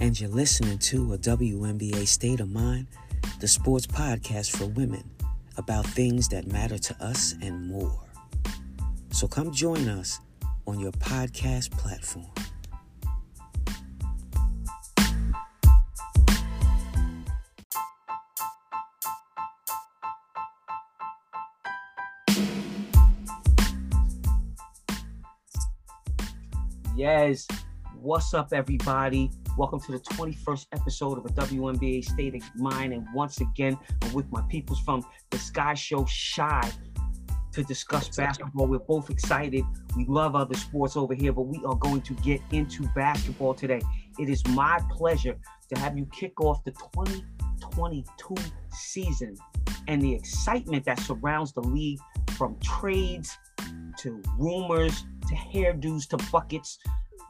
and you're listening to a WNBA State of Mind, the sports podcast for women about things that matter to us and more. So come join us on your podcast platform. Yes, what's up, everybody? Welcome to the 21st episode of a WNBA State of Mind. And once again, I'm with my peoples from the Sky Show Shy to discuss basketball. We're both excited. We love other sports over here, but we are going to get into basketball today. It is my pleasure to have you kick off the 2022 season and the excitement that surrounds the league from trades to rumors to hairdos to buckets.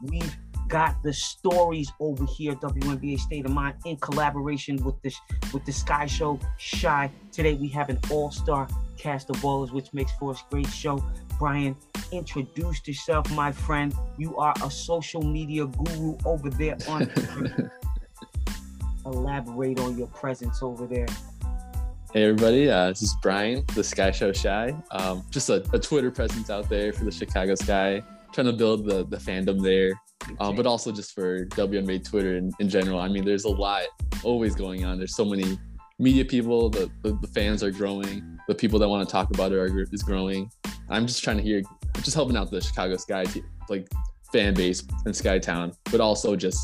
We've got the stories over here, WNBA State of Mind, in collaboration with this with the Sky Show Shy. Today we have an all-star cast of ballers, which makes for a great show. Brian, introduce yourself, my friend. You are a social media guru over there on Elaborate on your presence over there. Hey everybody, uh, this is Brian, the Sky Show Shy. Um, just a, a, Twitter presence out there for the Chicago Sky, trying to build the, the fandom there, uh, but also just for WNBA Twitter in, in general. I mean, there's a lot always going on. There's so many media people, the, the, the fans are growing, the people that want to talk about it are, is growing. I'm just trying to hear, just helping out the Chicago Sky like fan base in Skytown, but also just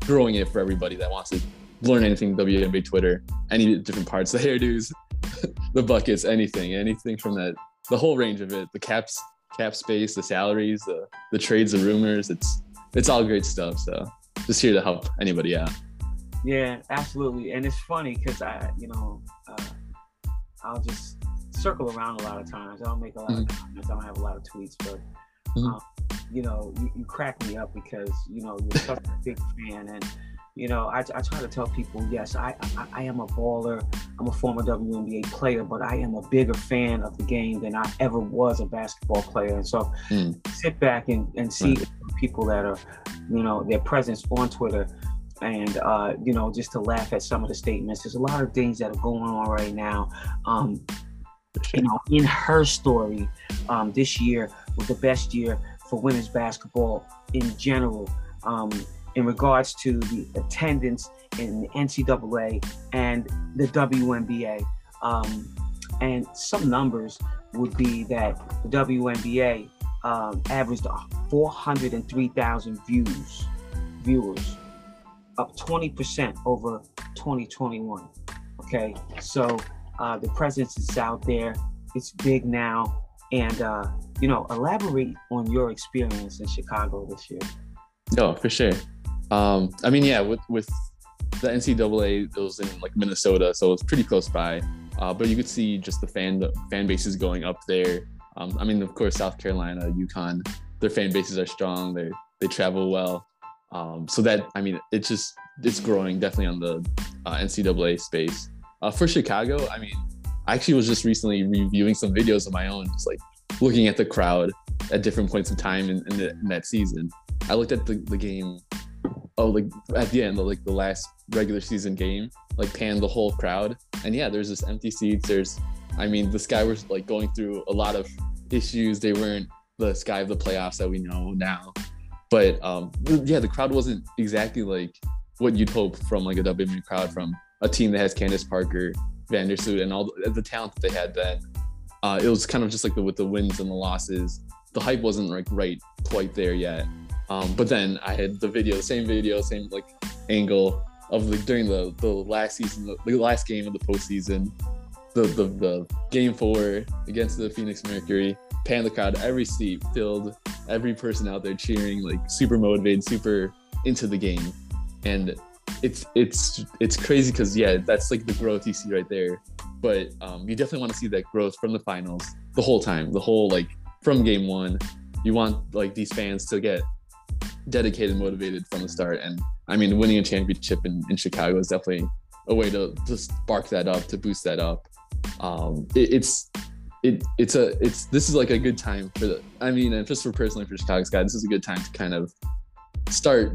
growing it for everybody that wants to learn anything WNBA Twitter, any different parts, the hairdos, the buckets, anything, anything from that, the whole range of it, the caps, cap space, the salaries, the the trades, the rumors. It's it's all great stuff. So just here to help anybody out. Yeah, absolutely. And it's funny because I, you know, uh, I'll just circle around a lot of times. I don't make a lot mm-hmm. of comments. I don't have a lot of tweets, but. Mm-hmm. Um, you know, you, you crack me up because you know you're such a big fan, and you know, I, I try to tell people, yes, I, I, I am a baller. I'm a former WNBA player, but I am a bigger fan of the game than I ever was a basketball player. And so mm. sit back and, and see. People that are, you know, their presence on Twitter and, uh, you know, just to laugh at some of the statements. There's a lot of things that are going on right now. Um, you know, in her story, um, this year was the best year for women's basketball in general. Um, in regards to the attendance in the NCAA and the WNBA. Um, and some numbers would be that the WNBA um, averaged 403,000 views, viewers, up 20% over 2021. Okay, so uh, the presence is out there. It's big now, and uh, you know, elaborate on your experience in Chicago this year. No, for sure. Um, I mean, yeah, with with the NCAA, it was in like Minnesota, so it's pretty close by. Uh, but you could see just the fan the fan bases going up there. Um, I mean, of course, South Carolina, UConn, their fan bases are strong. They they travel well. Um, so that I mean, it's just it's growing definitely on the uh, NCAA space. Uh, for Chicago, I mean, I actually was just recently reviewing some videos of my own, just like looking at the crowd at different points of time in, in, the, in that season. I looked at the, the game oh like at the end like the last regular season game like pan the whole crowd and yeah there's this empty seats there's i mean the sky was like going through a lot of issues they weren't the sky of the playoffs that we know now but um yeah the crowd wasn't exactly like what you'd hope from like a WNBA crowd from a team that has Candace Parker, Vandersloot, and all the, the talent that they had then. Uh, it was kind of just like the, with the wins and the losses. The hype wasn't like right quite there yet. Um, but then I had the video, the same video, same like angle of like during the the last season, the last game of the postseason, the, the the game four against the Phoenix Mercury. Pan the crowd, every seat filled, every person out there cheering, like super motivated, super into the game, and it's it's it's crazy because yeah, that's like the growth you see right there. But um, you definitely want to see that growth from the finals the whole time, the whole like from game one. You want like these fans to get dedicated, motivated from the start. And I mean, winning a championship in, in Chicago is definitely a way to, to spark that up, to boost that up. Um, it, it's it it's a it's this is like a good time for the I mean, and just for personally for Chicago Sky, this is a good time to kind of start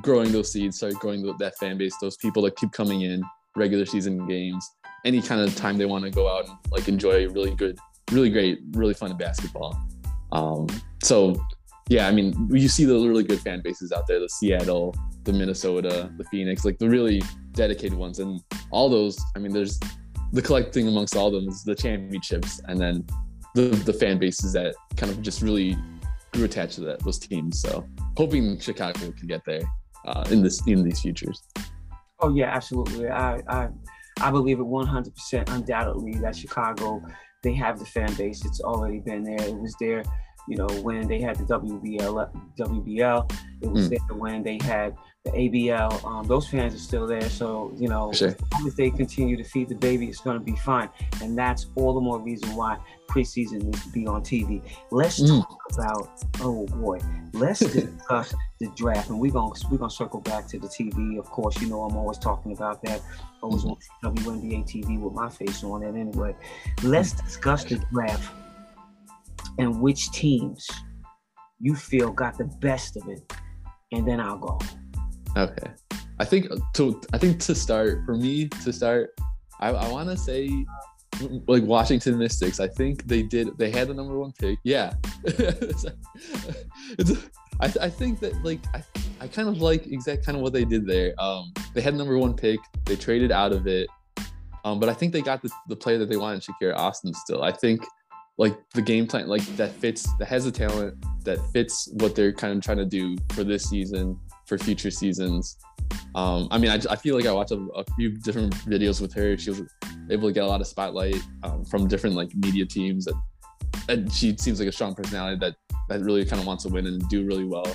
growing those seeds, start growing that fan base, those people that keep coming in regular season games, any kind of time they want to go out and like enjoy really good, really great, really fun basketball. Um, so yeah, I mean, you see the really good fan bases out there, the Seattle, the Minnesota, the Phoenix, like the really dedicated ones. And all those, I mean, there's the collecting amongst all of them is the championships and then the, the fan bases that kind of just really grew attached to that, those teams. So hoping Chicago can get there uh, in this in these futures. Oh yeah, absolutely. I I, I believe it 100% undoubtedly that Chicago they have the fan base. It's already been there. It was there you know, when they had the WBL, WBL, it was mm. there when they had the ABL. Um, those fans are still there. So, you know, sure. as long as they continue to feed the baby, it's going to be fine. And that's all the more reason why preseason needs to be on TV. Let's mm. talk about, oh boy, let's discuss the draft. And we're going to we're gonna circle back to the TV. Of course, you know, I'm always talking about that. Always mm-hmm. on WNBA TV with my face on it anyway. Let's discuss the draft and which teams you feel got the best of it, and then I'll go. Okay, I think to I think to start for me to start, I, I want to say like Washington Mystics. I think they did. They had the number one pick. Yeah, it's, it's I, I think that like I, I kind of like exact kind of what they did there. Um, they had number one pick. They traded out of it. Um, but I think they got the, the player that they wanted, Shakira Austin. Still, I think like the game plan like that fits that has the talent that fits what they're kind of trying to do for this season for future seasons. Um, i mean I, I feel like i watched a, a, few different videos with her. She was able to get a lot of spotlight um, from different like media teams that, and she seems like a strong personality that that really kind of wants to win and do really well.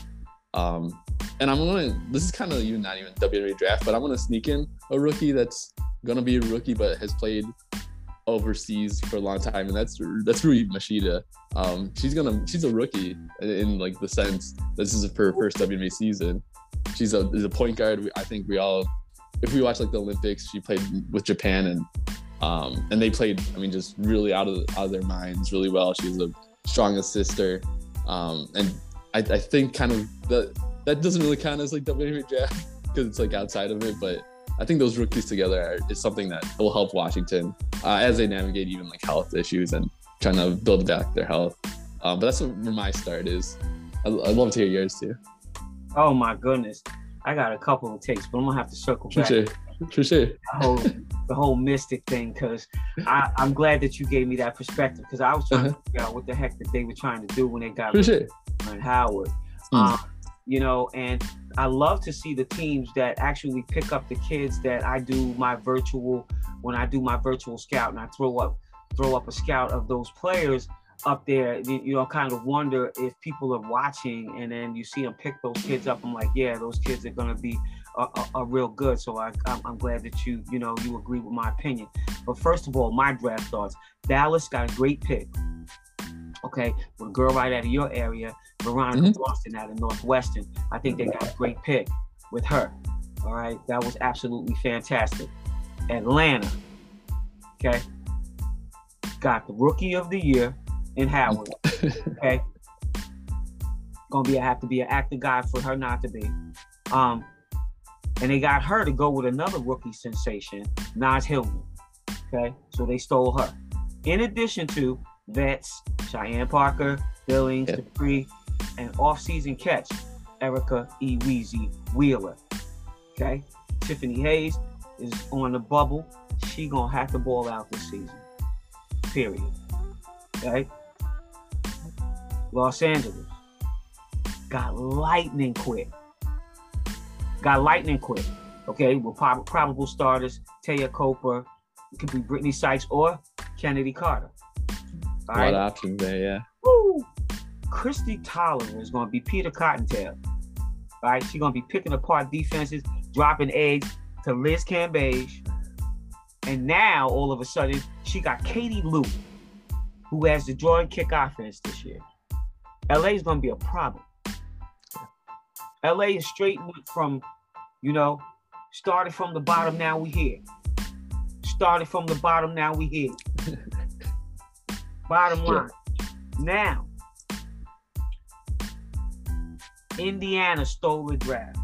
Um, and i'm gonna this is kind of even not even WWE draft but i'm gonna sneak in a rookie that's gonna be a rookie but has played overseas for a long time, and that's that's Rui Machida. Um, she's gonna she's a rookie in, in, like the sense this is her first WNBA season. She's a is a point guard. I think we all, if we watch like the Olympics, she played with Japan and um, and they played. I mean, just really out of out of their minds, really well. She's a strong assister, um, and I, I think kind of that that doesn't really count as like WNBA draft because it's like outside of it, but I think those rookies together are, is something that will help Washington uh, as they navigate even like health issues and trying to build back their health. Um, but that's where my start is. I, would love to hear yours too. Oh my goodness, I got a couple of takes, but I'm gonna have to circle back. For sure. For sure. The whole, the whole mystic thing, because I'm glad that you gave me that perspective, because I was trying uh-huh. to figure out what the heck that they were trying to do when they got For sure. Howard. Mm. Um, you know, and I love to see the teams that actually pick up the kids that I do my virtual when I do my virtual scout and I throw up throw up a scout of those players up there. You know, kind of wonder if people are watching and then you see them pick those kids up. I'm like, yeah, those kids are gonna be a, a, a real good. So I, I'm, I'm glad that you you know you agree with my opinion. But first of all, my draft thoughts. Dallas got a great pick. Okay, with a girl right out of your area Veronica mm-hmm. Burton out of Northwestern. I think they got a great pick with her. All right, that was absolutely fantastic. Atlanta, okay, got the rookie of the year in Howard. Okay, gonna be I have to be an active guy for her not to be. Um, and they got her to go with another rookie sensation, Naz Hillmon. Okay, so they stole her. In addition to vets, Cheyenne Parker, Billings, yep. Dupree, and off-season catch, Erica E. Weezy Wheeler. Okay, Tiffany Hayes is on the bubble. She gonna have to ball out this season. Period. Okay. Los Angeles got lightning quick. Got lightning quick. Okay, with prob- probable starters, Te'a Cooper, it could be Brittney Sykes or Chennedy Carter. All of options there, yeah. Woo! Kristi Toliver is going to be Peter Cottontail. Right? She's going to be picking apart defenses, dropping eggs to Liz Cambage. And now, all of a sudden, she got Katie Lou, who has the drawing kick offense this year. LA is going to be a problem. LA is straight from, you know, started from the bottom, now we here. Started from the bottom, now we here. bottom line. Now, Indiana stole the draft.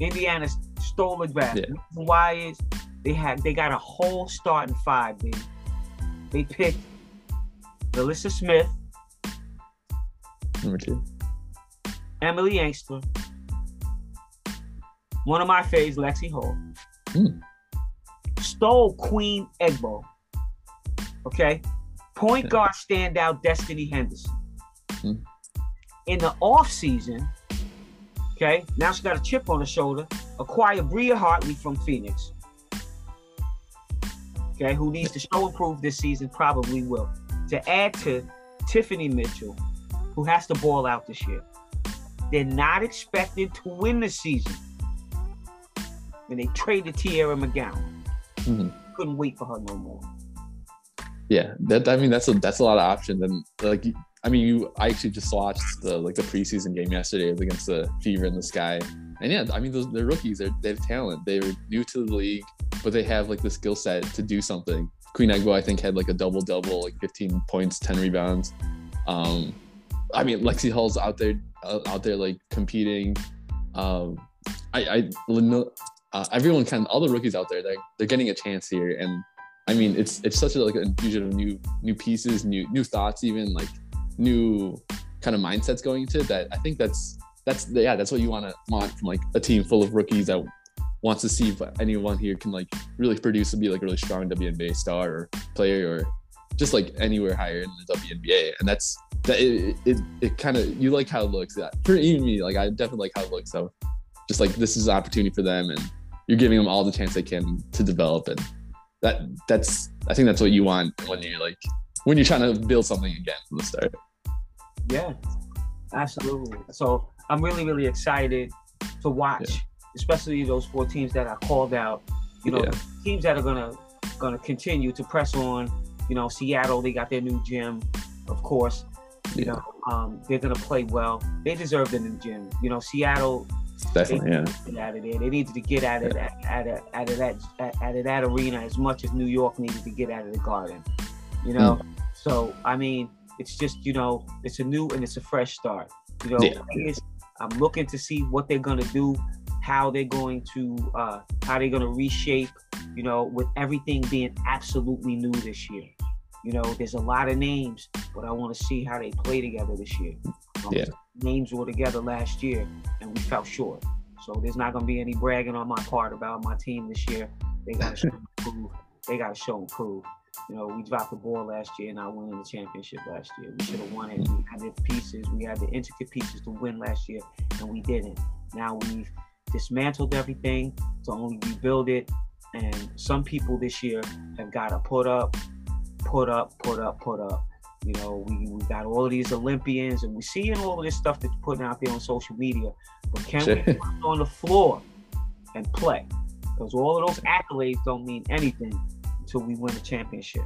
Indiana stole the draft. Yeah. Why is they had they got a whole starting five. They they picked NaLyssa Smith, Number two. Emily Engstler, one of my faves, Lexie Hull. Hmm. Stole Queen Egbo. Okay. Point guard standout Destiny Henderson. Hmm. In the off season, okay, now she's got a chip on her shoulder. Acquire Bria Hartley from Phoenix. Okay, who needs to show improve this season, probably will. To add to Tiffany Mitchell, who has to ball out this year. They're not expected to win the season. And they traded Teaira McCowan. Mhm. Couldn't wait for her no more. Yeah, that I mean that's a that's a lot of options, and like I mean you I actually just watched the like the preseason game yesterday against the Fever in the Sky, and yeah, I mean those they're rookies, they're they have talent, they're new to the league, but they have like the skill set to do something. Queen Egbo I think had like a double double, like 15 points, 10 rebounds. Um, I mean Lexie Hull's out there uh, out there like competing. Um, I I uh, everyone kind of all the rookies out there they're they're getting a chance here and I mean, it's it's such a like an infusion of new new pieces, new new thoughts, even like new kind of mindsets going into it that I think that's that's yeah that's what you want to want from like a team full of rookies that wants to see if anyone here can like really produce and be like a really strong WNBA star or player or just like anywhere higher in the WNBA and that's that it it, it kind of you like how it looks. That for even me like I definitely like how it looks. So just like this is an opportunity for them and you're giving them all the chance they can to develop and that that's I think that's what you want when you're like when you're trying to build something again from the start. Yeah, absolutely. So I'm really, really excited to watch, Yeah. especially those four teams that I called out. You know, Yeah. teams that are gonna gonna continue to press on. You know, Seattle, they got their new gym, of course. You Yeah. know, um, they're gonna play well. They deserve the new gym. You know, Seattle Definitely, yeah. get out of there. They needed to get out of that, out of, out of that, out of that arena as much as New York needed to get out of the Garden. You know, Hmm. so I mean, it's just you know, it's a new and it's a fresh start. You know, Yeah. I'm looking to see what they're gonna do, how they're going to, uh, how they're gonna reshape. You know, with everything being absolutely new this year. You know, there's a lot of names, but I want to see how they play together this year. Um, Yeah. Names were together last year, and we fell short. So there's not going to be any bragging on my part about my team this year. They got to show and prove. They got to show and prove. You know, we dropped the ball last year, and not winning the championship last year. We should have won it. We had the pieces. We had the intricate pieces to win last year, and we didn't. Now we've dismantled everything to only rebuild it. And some people this year have got to put up, put up, put up, put up. You know, we, we got all of these Olympians, and we're seeing all of this stuff that you're putting out there on social media. But can Sure. we put on the floor and play? Because all of those accolades don't mean anything until we win a championship.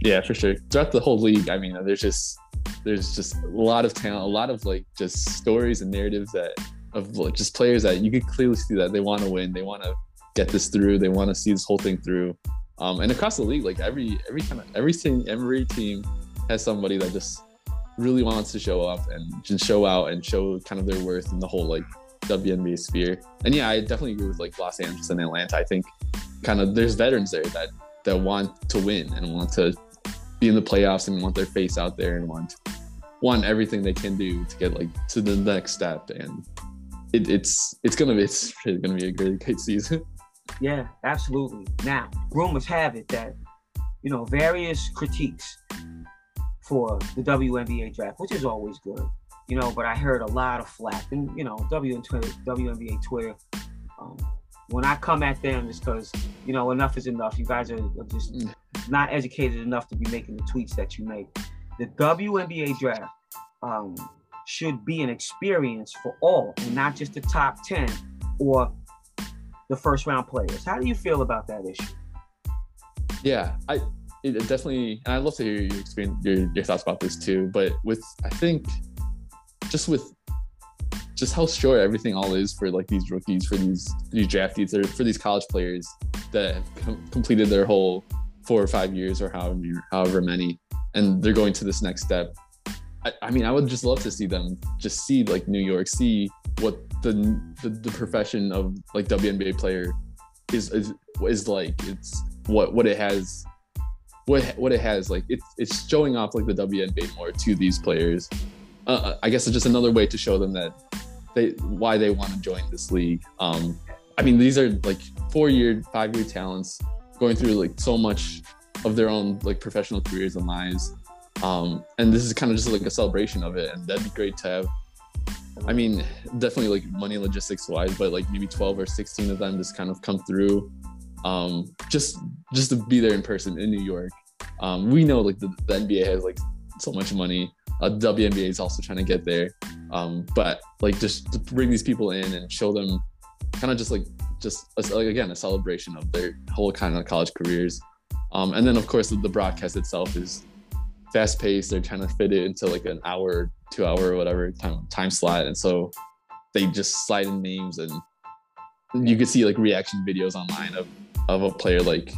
Yeah, for sure. Throughout the whole league, I mean, there's just there's just a lot of talent, a lot of like just stories and narratives that of like just players that you could clearly see that they want to win, they want to get this through, they want to see this whole thing through. Um, and across the league, like every every kind of every team every team has somebody that just really wants to show up and just show out and show kind of their worth in the whole like WNBA sphere. And yeah, I definitely agree with like Los Angeles and Atlanta. I think kind of there's veterans there that that want to win and want to be in the playoffs and want their face out there and want want everything they can do to get like to the next step and it, it's it's gonna be it's really gonna be a great great season Yeah, absolutely. Now, rumors have it that, you know, various critiques for the WNBA draft, which is always good, you know, but I heard a lot of flack. And, you know, W and Twitter, WNBA Twitter, um, when I come at them, it's because, you know, enough is enough. You guys are are just Mm. not educated enough to be making the tweets that you make. The WNBA draft um, should be an experience for all and not just the top 10 or the first round players. How do you feel about that issue? yeah i it, it definitely and i'd love to hear your experience your, your thoughts about this too but with i think just with just how short everything all is for like these rookies for these these draftees or for these college players that have com- completed their whole four or five years or however however many and they're going to this next step I, I, mean, I would just love to see them just see like New York, see what the the, the profession of like WNBA player is is is like. It's what what it has what what it has like it's it's showing off like the WNBA more to these players. Uh, uh, I guess it's just another way to show them that they why they want to join this league. Um, I mean, these are like four year, five year talents going through like so much of their own like professional careers and lives. Um, and this is kind of just like a celebration of it, and that'd be great to have. I mean, definitely like money logistics wise, but like maybe 12 or 16 of them just kind of come through um, just just to be there in person in New York. Um, we know like the, the NBA has like so much money. Uh, WNBA is also trying to get there, um, but like just to bring these people in and show them kind of just like just a, like again a celebration of their whole kind of college careers. Um, and then of course the, the broadcast itself is fast paced. They're trying to fit it into like an hour, two hour, or whatever time time slot, and so they just slide in names and you could see like reaction videos online of of a player like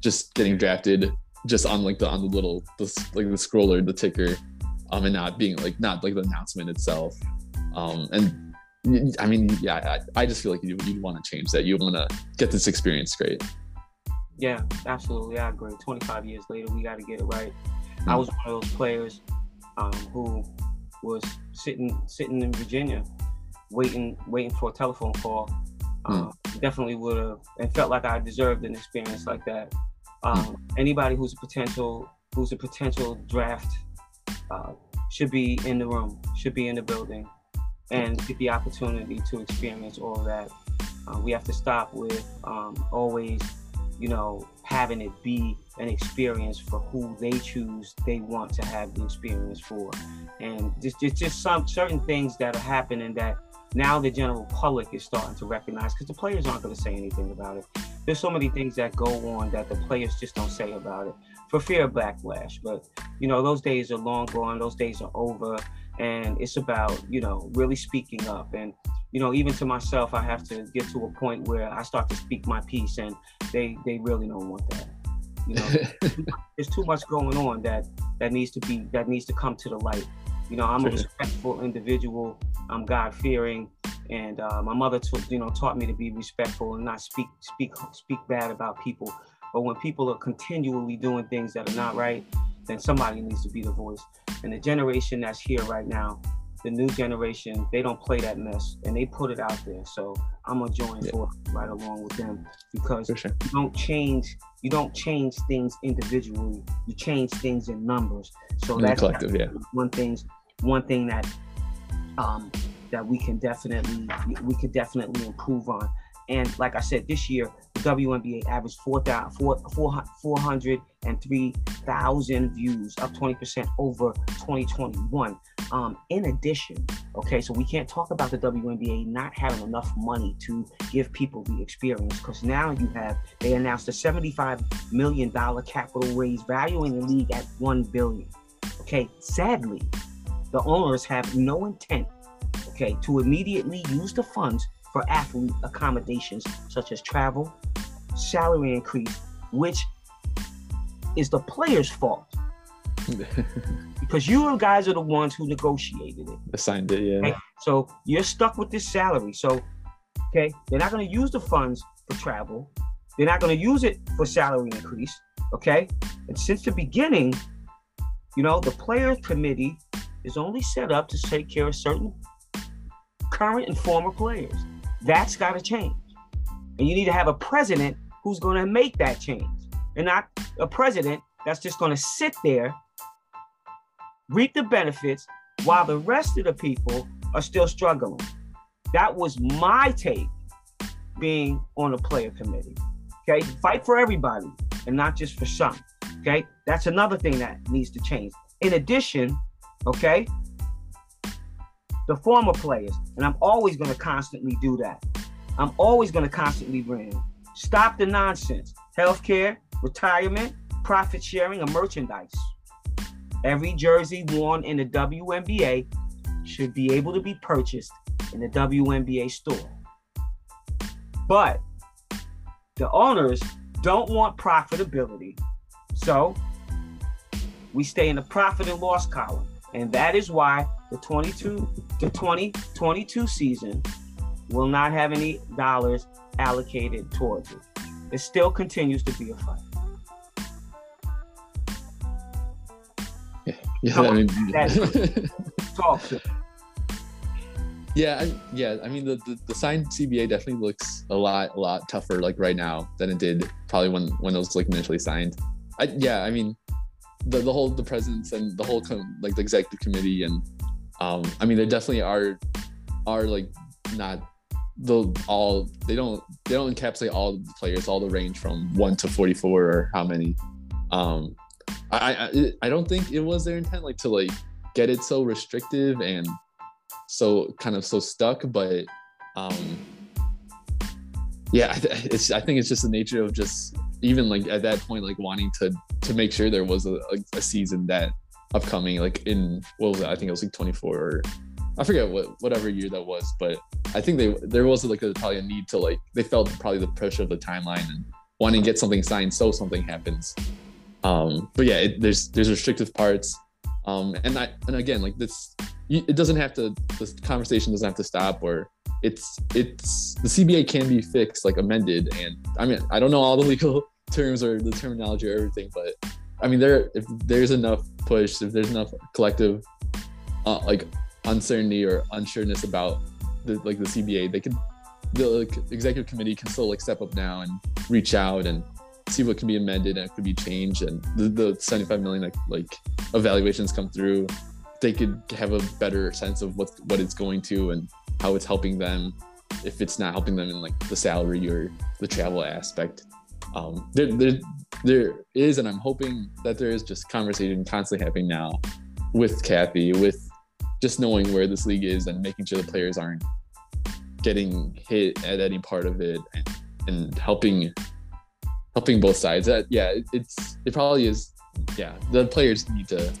just getting drafted just on like the on the little the, like the scroller the ticker um and not being like not like the announcement itself. Um and i mean yeah i, I just feel like you you want to change that. You want to get this experience great yeah absolutely. I agree. 25 years later we got to get it right. Mm-hmm. i was one of those players um who was sitting sitting in virginia waiting waiting for a telephone call um, definitely would have and felt like I deserved an experience like that. Um, anybody who's a potential who's a potential draft uh, should be in the room, should be in the building, and get the opportunity to experience all that. Uh, we have to stop with um, always, you know, having it be an experience for who they choose they want to have the experience for, and just just, just some certain things that are happening that now the general public is starting to recognize because the players aren't going to say anything about it. There's so many things that go on that the players just don't say about it for fear of backlash. But you know, those days are long gone. Those days are over, and it's about you know really speaking up. And you know, even to myself, I have to get to a point where I start to speak my piece, and they they really don't want that. You know, there's too much going on that that needs to be that needs to come to the light. You know, I'm a respectful individual. I'm God fearing, and uh, my mother, t- you know, taught me to be respectful and not speak speak speak bad about people. But when people are continually doing things that are not right, then somebody needs to be the voice. And the generation that's here right now, the new generation, they don't play that mess and they put it out there. So I'm gonna join yeah. right along with them because sure. you don't change you don't change things individually. You change things in numbers. So in that's collective, yeah. one things one thing that um, that we can definitely we could definitely improve on. And like I said, this year the WNBA averaged 403,000 views, up 20% over 2021. Um, in addition, okay, so we can't talk about the WNBA not having enough money to give people the experience because now you have they announced a 75 million dollar capital raise, valuing the league at one billion. Okay, sadly, the owners have no intent, okay, to immediately use the funds for athlete accommodations such as travel, salary increase, which is the players' fault. because you guys are the ones who negotiated it. Assigned it, yeah. Okay? So you're stuck with this salary. So, okay, they're not going to use the funds for travel. They're not going to use it for salary increase. Okay. And since the beginning, you know, the players committee is only set up to take care of certain current and former players. That's got to change. And you need to have a president who's going to make that change and not a president that's just going to sit there, reap the benefits while the rest of the people are still struggling. That was my take being on a player committee. Okay, fight for everybody and not just for some. Okay, that's another thing that needs to change. In addition, okay? The former players, and I'm always going to constantly do that. I'm always going to constantly bring stop the nonsense. Healthcare, retirement, profit sharing, and merchandise. Every jersey worn in the WNBA should be able to be purchased in the WNBA store. But the owners don't want profitability. So we stay in the profit and loss column. And that is why the 22 the 2022 season will not have any dollars allocated towards it. It still continues to be a fight. Yeah, yeah. I mean, talk to. Yeah, I, yeah. I mean, the, the, the signed CBA definitely looks a lot a lot tougher like right now than it did probably when when it was like initially signed. I, yeah, I mean, the the whole the presidents and the whole com- like the executive committee and um, I mean, they definitely are are like not the all they don't they don't encapsulate all the players, all the range from one to forty four or how many. Um, I, I I don't think it was their intent like to like get it so restrictive and so kind of so stuck, but um, yeah, it's I think it's just the nature of just even like at that point like wanting to to make sure there was a, a, season that upcoming like in what was it? I think it was like 24 or I forget what whatever year that was, but I think they there was like a, probably a need to like they felt probably the pressure of the timeline and wanting to get something signed so something happens. Um, but yeah, it, there's there's restrictive parts, um, and I and again like this, it doesn't have to. This conversation doesn't have to stop, or it's it's the CBA can be fixed like amended, and I mean I don't know all the legal terms or the terminology or everything, but I mean there if there's enough push, if there's enough collective uh, like uncertainty or unsureness about the like the CBA, they can the like, executive committee can still like step up now and reach out and see what can be amended and it could be changed and the, the 75 million like, like evaluations come through they could have a better sense of what what it's going to and how it's helping them if it's not helping them in like the salary or the travel aspect um there, there there is and i'm hoping that there is just conversation constantly happening now with cathy with just knowing where this league is and making sure the players aren't getting hit at any part of it and, and helping helping both sides. That yeah, it's it probably is. Yeah, the players need to.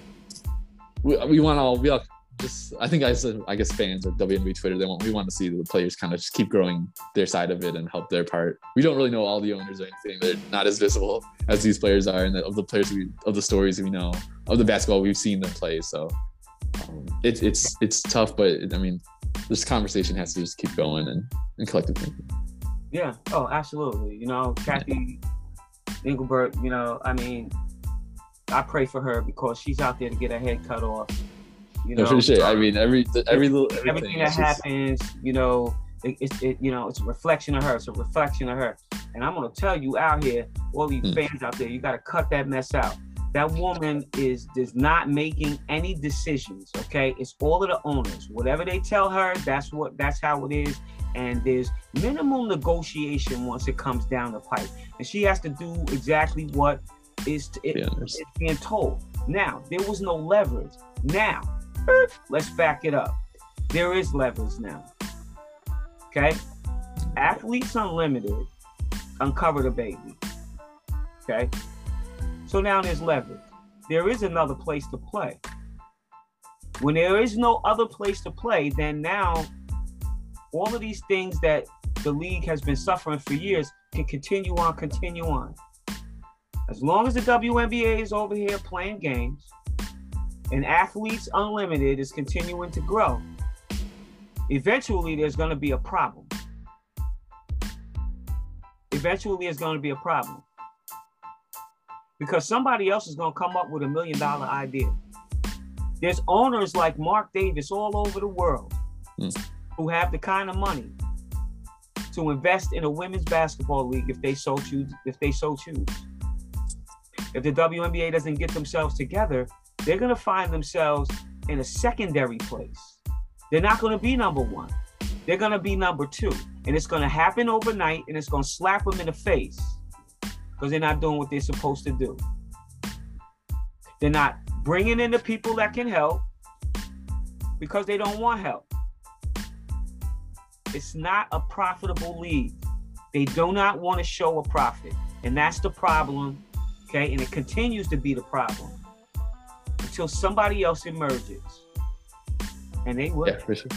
We, we want all we all just. I think I said I guess fans or WNBA Twitter they want we want to see the players kind of just keep growing their side of it and help their part. We don't really know all the owners or anything. They're not as visible as these players are, and of the players we of the stories we know of the basketball we've seen them play. So um, it's it's it's tough, but I mean, this conversation has to just keep going and, and collective thinking. Yeah. Oh, absolutely. You know, Cathy Engelbert. You know, I mean, I pray for her because she's out there to get her head cut off. You know, no, sure. I mean, every every little everything that happens, you know, it, it, it, you know, it's a reflection of her. It's a reflection of her. And I'm gonna tell you out here, all these mm. fans out there, you gotta cut that mess out. That woman is is not making any decisions okay? It's all of the owners. Whatever they tell her that's what that's how it is. And there's minimal negotiation once it comes down the pipe. And she has to do exactly what is it, it's being told. Now there was no leverage. Now let's back it up there is leverage now okay athletes unlimited uncover the baby okay so now there's leverage. There is another place to play. When there is no other place to play, then now all of these things that the league has been suffering for years can continue on, continue on. As long as the WNBA is over here playing games and Athletes Unlimited is continuing to grow, eventually there's going to be a problem. Eventually, there's going to be a problem because somebody else is going to come up with a million dollar idea. There's owners like Mark Davis all over the world mm. who have the kind of money to invest in a women's basketball league if they so choose. If they so choose. If the WNBA doesn't get themselves together, they're going to find themselves in a secondary place. They're not going to be number one. They're going to be number two. And it's going to happen overnight and it's going to slap them in the face because they're not doing what they're supposed to do. They're not bringing in the people that can help because they don't want help. It's not a profitable league. They do not want to show a profit. And that's the problem. Okay. And it continues to be the problem until somebody else emerges. And they will. Yeah, for sure.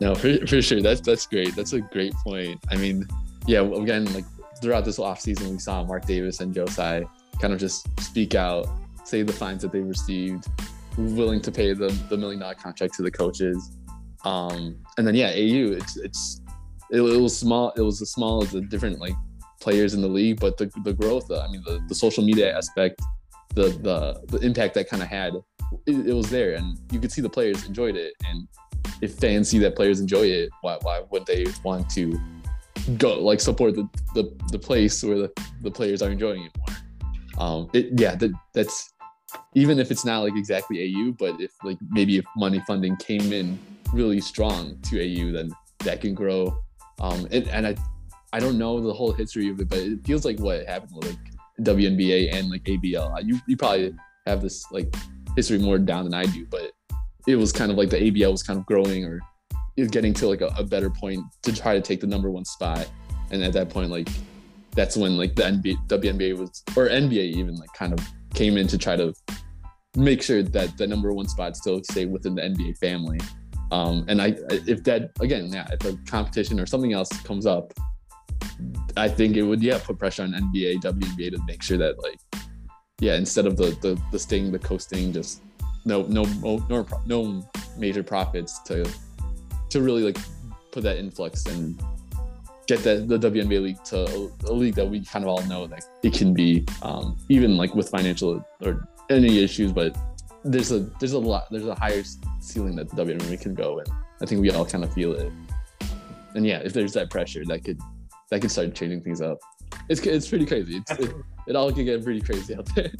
No, for, for sure. That's that's great. That's a great point. I mean, yeah, again, like throughout this offseason, we saw Mark Davis and Joe Tsai kind of just speak out, say the fines that they received, willing to pay the the million dollar contract to the coaches. Um, and then yeah, AU, it's it's it, it, was small. It was as small as the different like players in the league, but the the growth. I mean, the, the social media aspect, the the the impact that kind of had, it, it was there, and you could see the players enjoyed it. And if fans see that players enjoy it, why why would they want to go like support the the, the place where the, the players are enjoying it more? Um, it yeah, that that's even if it's not like exactly AU, but if like maybe if money funding came in really strong to AU, then that can grow. Um, and, and I, I don't know the whole history of it, but it feels like what happened like WNBA and like ABL. You you probably have this like history more down than I do, but it was kind of like the ABL was kind of growing or is getting to like a, a better point to try to take the number one spot. And at that point, like that's when like the NBA, WNBA was or NBA even like kind of came in to try to make sure that the number one spot still stay within the NBA family. Um, and I, if that again, yeah, if a competition or something else comes up, I think it would yeah put pressure on NBA, WNBA to make sure that like yeah instead of the the the sting, the coasting, just no no no no major profits to to really like put that influx and get that the WNBA league to a, league that we kind of all know that it can be um, even like with financial or any issues, but there's a there's a lot there's a higher ceiling that the WNBA can go, and I think we all kind of feel it. And yeah, if there's that pressure, that could that could start changing things up. It's it's pretty crazy. It's, it, it all can get pretty crazy out there.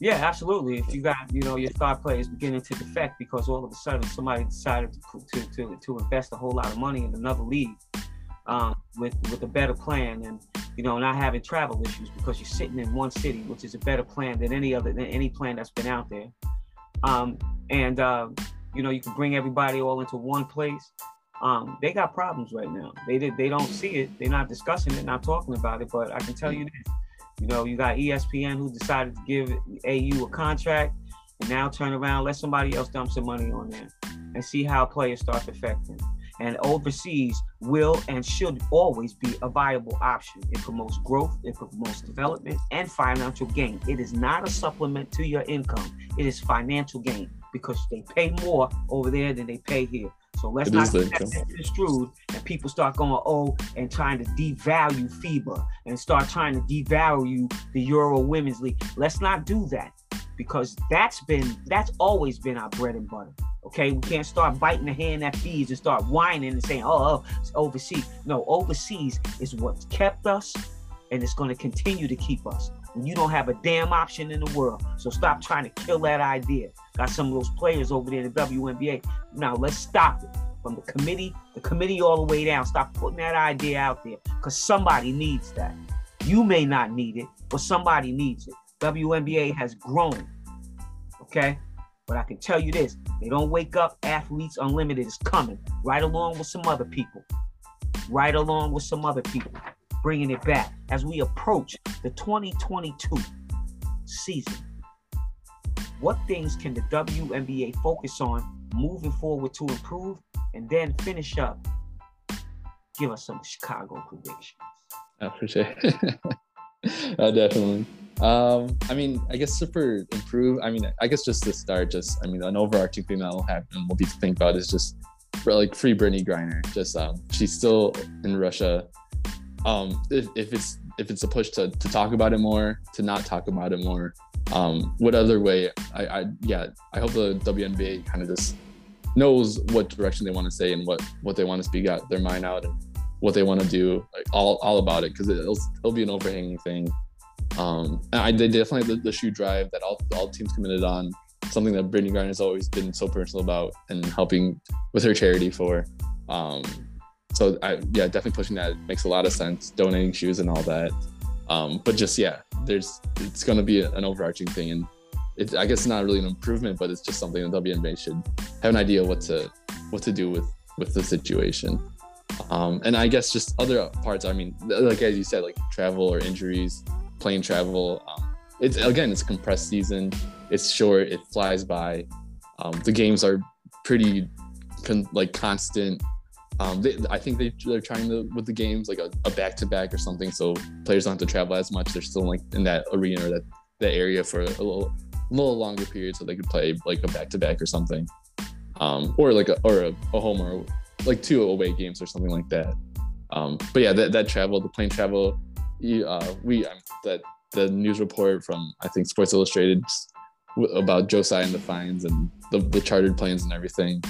Yeah, absolutely. If you got you know your star players beginning to defect because all of a sudden somebody decided to to to, to invest a whole lot of money in another league um, with with a better plan and you know not having travel issues because you're sitting in one city, which is a better plan than any other than any plan that's been out there. Um, and uh, you know you can bring everybody all into one place. Um, they got problems right now. They did. They don't see it. They're not discussing it, not talking about it. But I can tell you this: you know, you got ESPN who decided to give AU a contract, and now turn around, let somebody else dump some money on them, and see how players start affecting. And overseas will and should always be a viable option. It promotes growth, it promotes development and financial gain. It is not a supplement to your income, it is financial gain because they pay more over there than they pay here. So let's it not get that construed and people start going, oh, and trying to devalue FIBA and start trying to devalue the Euro Women's League. Let's not do that because that's been that's always been our bread and butter. Okay, we can't start biting the hand that feeds and start whining and saying, "Oh, oh it's overseas." No, overseas is what's kept us, and it's going to continue to keep us. And you don't have a damn option in the world, so stop trying to kill that idea. Got some of those players over there in the WNBA. Now let's stop it from the committee, the committee all the way down. Stop putting that idea out there because somebody needs that. You may not need it, but somebody needs it. WNBA has grown. Okay, but I can tell you this they don't wake up. Athletes Unlimited is coming right along with some other people. Right along with some other people. Bringing it back as we approach the 2022 season. What things can the WNBA focus on moving forward to improve? And then finish up. Give us some Chicago predictions. I appreciate it. uh, definitely. Um, I mean, I guess super improve. I mean, I guess just to start, just I mean, an overarching thing that'll happen, we'll be think about is just like free Brittney Griner. Just um, she's still in Russia. Um, if, if it's if it's a push to to talk about it more, to not talk about it more. Um, what other way? I, I yeah, I hope the WNBA kind of just knows what direction they want to say and what what they want to speak out their mind out and what they want to do, like all all about it, because it'll it'll be an overhanging thing um, I they definitely the, the shoe drive that all, all teams committed on, something that Brittney Griner has always been so personal about and helping with her charity for. Um, so I yeah, definitely pushing that makes a lot of sense. Donating shoes and all that. Um, but just yeah, there's it's going to be an overarching thing, and I guess not really an improvement, but it's just something that WNBA should have an idea what to what to do with with the situation. Um, and I guess just other parts. I mean, like as you said, like travel or injuries, plane travel. Um, it's again, it's compressed season. It's short. It flies by. Um, the games are pretty con- like constant. Um, they, I think they, they're trying to with the games like a back to back or something, so players don't have to travel as much. They're still like in that arena or that that area for a little little longer period so they could play like a back to back or something, um, or like a or a, a home or like two away games or something like that. Um, but yeah, that, that travel, the plane travel, uh, we um, that the news report from I think Sports Illustrated about Joe Tsai and the fines and the, the chartered planes and everything.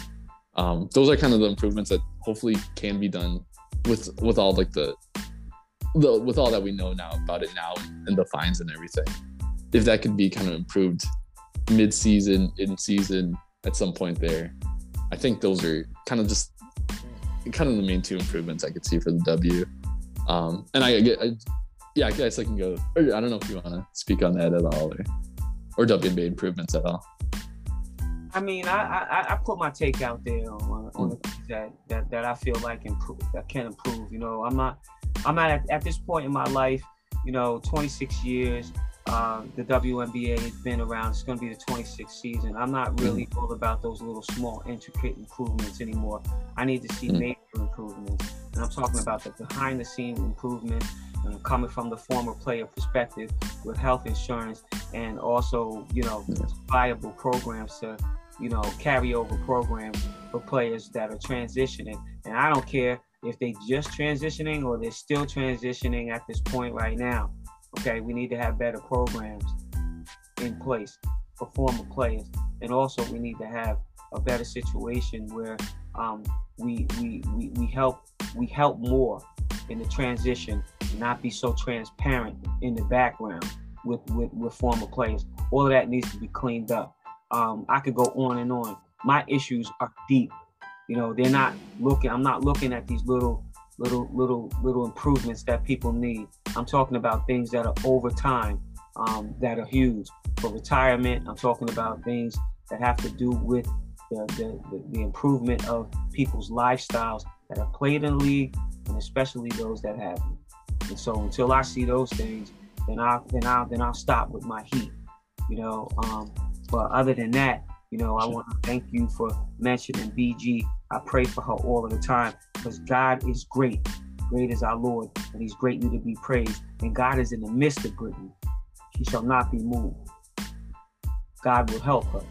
Um, those are kind of the improvements that hopefully can be done with with all like the, the with all that we know now about it now and the fines and everything. If that could be kind of improved mid season, in season, at some point there, I think those are kind of just kind of the main two improvements I could see for the W. Um, and I get, yeah, I guess I can go. I don't know if you want to speak on that at all, or, or WNBA improvements at all. I mean, I, I, I put my take out there on, on the things that, that that I feel like improve that can improve. You know, I'm not I'm not at, at this point in my life. You know, 26 years. Uh, the WNBA has been around. It's going to be the 26th season. I'm not really mm. all about those little small, intricate improvements anymore. I need to see mm. major improvements, and I'm talking about the behind-the-scenes improvement. And coming from the former player perspective with health insurance and also, you know, viable programs to you know, carryover program for players that are transitioning. And I don't care if they just transitioning or they're still transitioning at this point right now. Okay, we need to have better programs in place for former players. And also we need to have a better situation where um, we, we, we, we help we help more in the transition, not be so transparent in the background with, with, with former players. All of that needs to be cleaned up. Um, I could go on and on. My issues are deep. You know, they're not looking. I'm not looking at these little, little, little, little improvements that people need. I'm talking about things that are over time, um, that are huge. For retirement, I'm talking about things that have to do with the, the, the, improvement of people's lifestyles that have played in the league, and especially those that haven't. And so, until I see those things, then I then I then I'll stop with my heat. You know, um, but other than that, you know, I want to thank you for mentioning BG. I pray for her all of the time because God is great. Great is our Lord, and He's greatly to be praised. And God is in the midst of Brittany. She shall not be moved. God will help her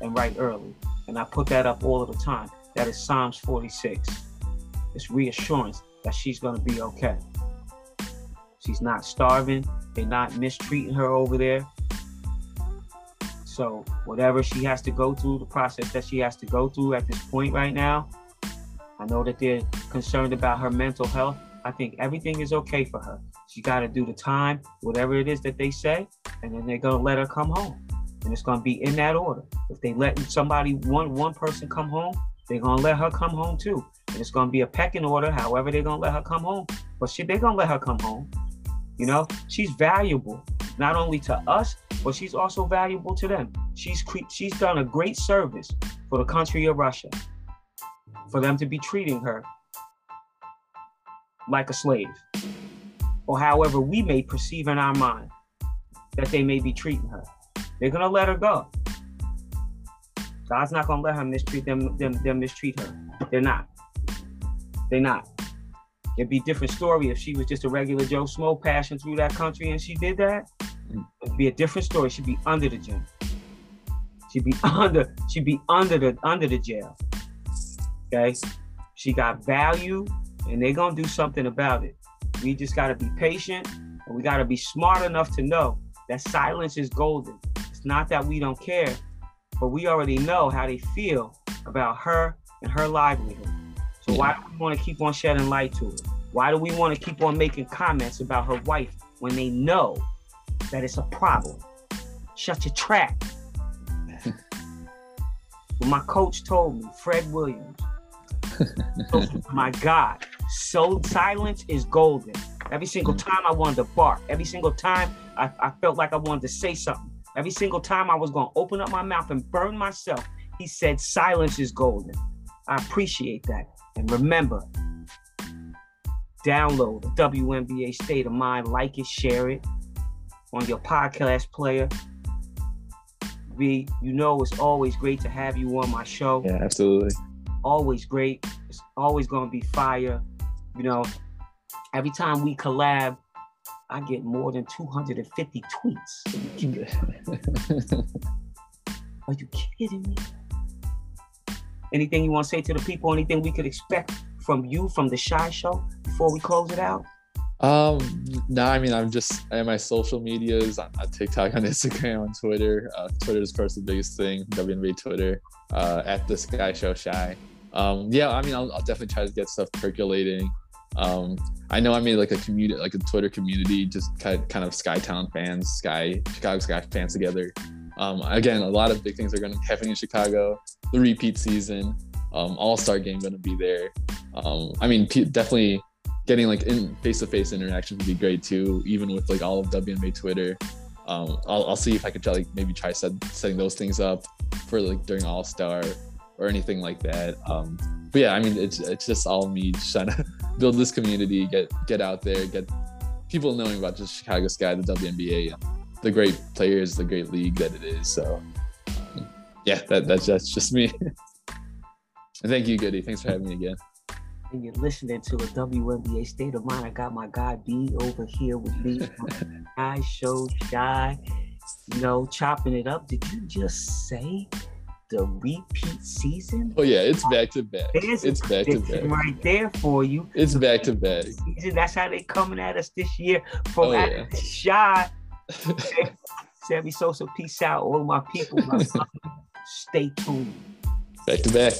and right early. And I put that up all of the time. That is Psalms 46. It's reassurance that she's going to be okay. She's not starving. They're not mistreating her over there. So whatever she has to go through, the process that she has to go through at this point right now, I know that they're concerned about her mental health. I think everything is okay for her. She got to do the time, whatever it is that they say, and then they're gonna let her come home. And it's gonna be in that order. If they let somebody one one person come home, they're gonna let her come home too. And it's gonna be a pecking order, however they're gonna let her come home. But she they're gonna let her come home. You know, she's valuable not only to us, but she's also valuable to them. She's cre- she's done a great service for the country of Russia, for them to be treating her like a slave, or however we may perceive in our mind that they may be treating her. They're gonna let her go. God's not gonna let her mistreat them, them, them mistreat her. They're not. They're not. It'd be a different story if she was just a regular Joe Smo passing through that country and she did that. It'd be a different story. She'd be under the gym. She'd be under. She'd be under the under the jail. Okay. She got value, and they're gonna do something about it. We just gotta be patient, and we gotta be smart enough to know that silence is golden. It's not that we don't care, but we already know how they feel about her and her livelihood. So why do we want to keep on shedding light to her? Why do we want to keep on making comments about her wife when they know that it's a problem? Shut your trap. well, my coach told me, Fred Williams, my God, so silence is golden. Every single mm. time I wanted to bark, every single time I, I felt like I wanted to say something, every single time I was going to open up my mouth and burn myself, he said, silence is golden. I appreciate that. And remember, download the WNBA State of Mind, like it, share it on your podcast player. V, you know it's always great to have you on my show. Yeah, absolutely. Always great. It's always going to be fire. You know, every time we collab, I get more than 250 tweets. Are you kidding me? Anything you want to say to the people? Anything we could expect from you from the Shy Show before we close it out? Um, no, I mean, I'm just at my social medias on, on TikTok, on Instagram, on Twitter. Uh, Twitter is, of course, the biggest thing. WNBA Twitter uh, at the Sky Show Shy. Um, yeah, I mean, I'll, I'll, definitely try to get stuff percolating. Um, I know I made like a community, like a Twitter community, just kind of, kind of Skytown fans, Sky Chicago Sky fans together. Um, again, a lot of big things are going to be happening in Chicago. The repeat season, um, All Star game going to be there. Um, I mean, p- definitely getting like in face-to-face interaction would be great too even with like all of WNBA Twitter um, I'll, I'll see if I could try like maybe try set, setting those things up for like during All Star or anything like that. Um, but yeah, I mean it's it's just all me just trying to build this community, get get out there, get people knowing about just Chicago Sky, the WNBA, the great players, the great league that it is. So yeah, that that's that's just me. and thank you, Goody. Thanks for having me again and you're listening to a WNBA State of Mind. I got my guy B over here with me. I show shy, you know, chopping it up. Did you just say the repeat season? Oh yeah, it's back to back. There's it's back to back. Right there for you. It's back to back. That's how they coming at us this year from oh, yeah. shy. Sammy Sosa, peace out, all my people. My stay tuned. Back to back.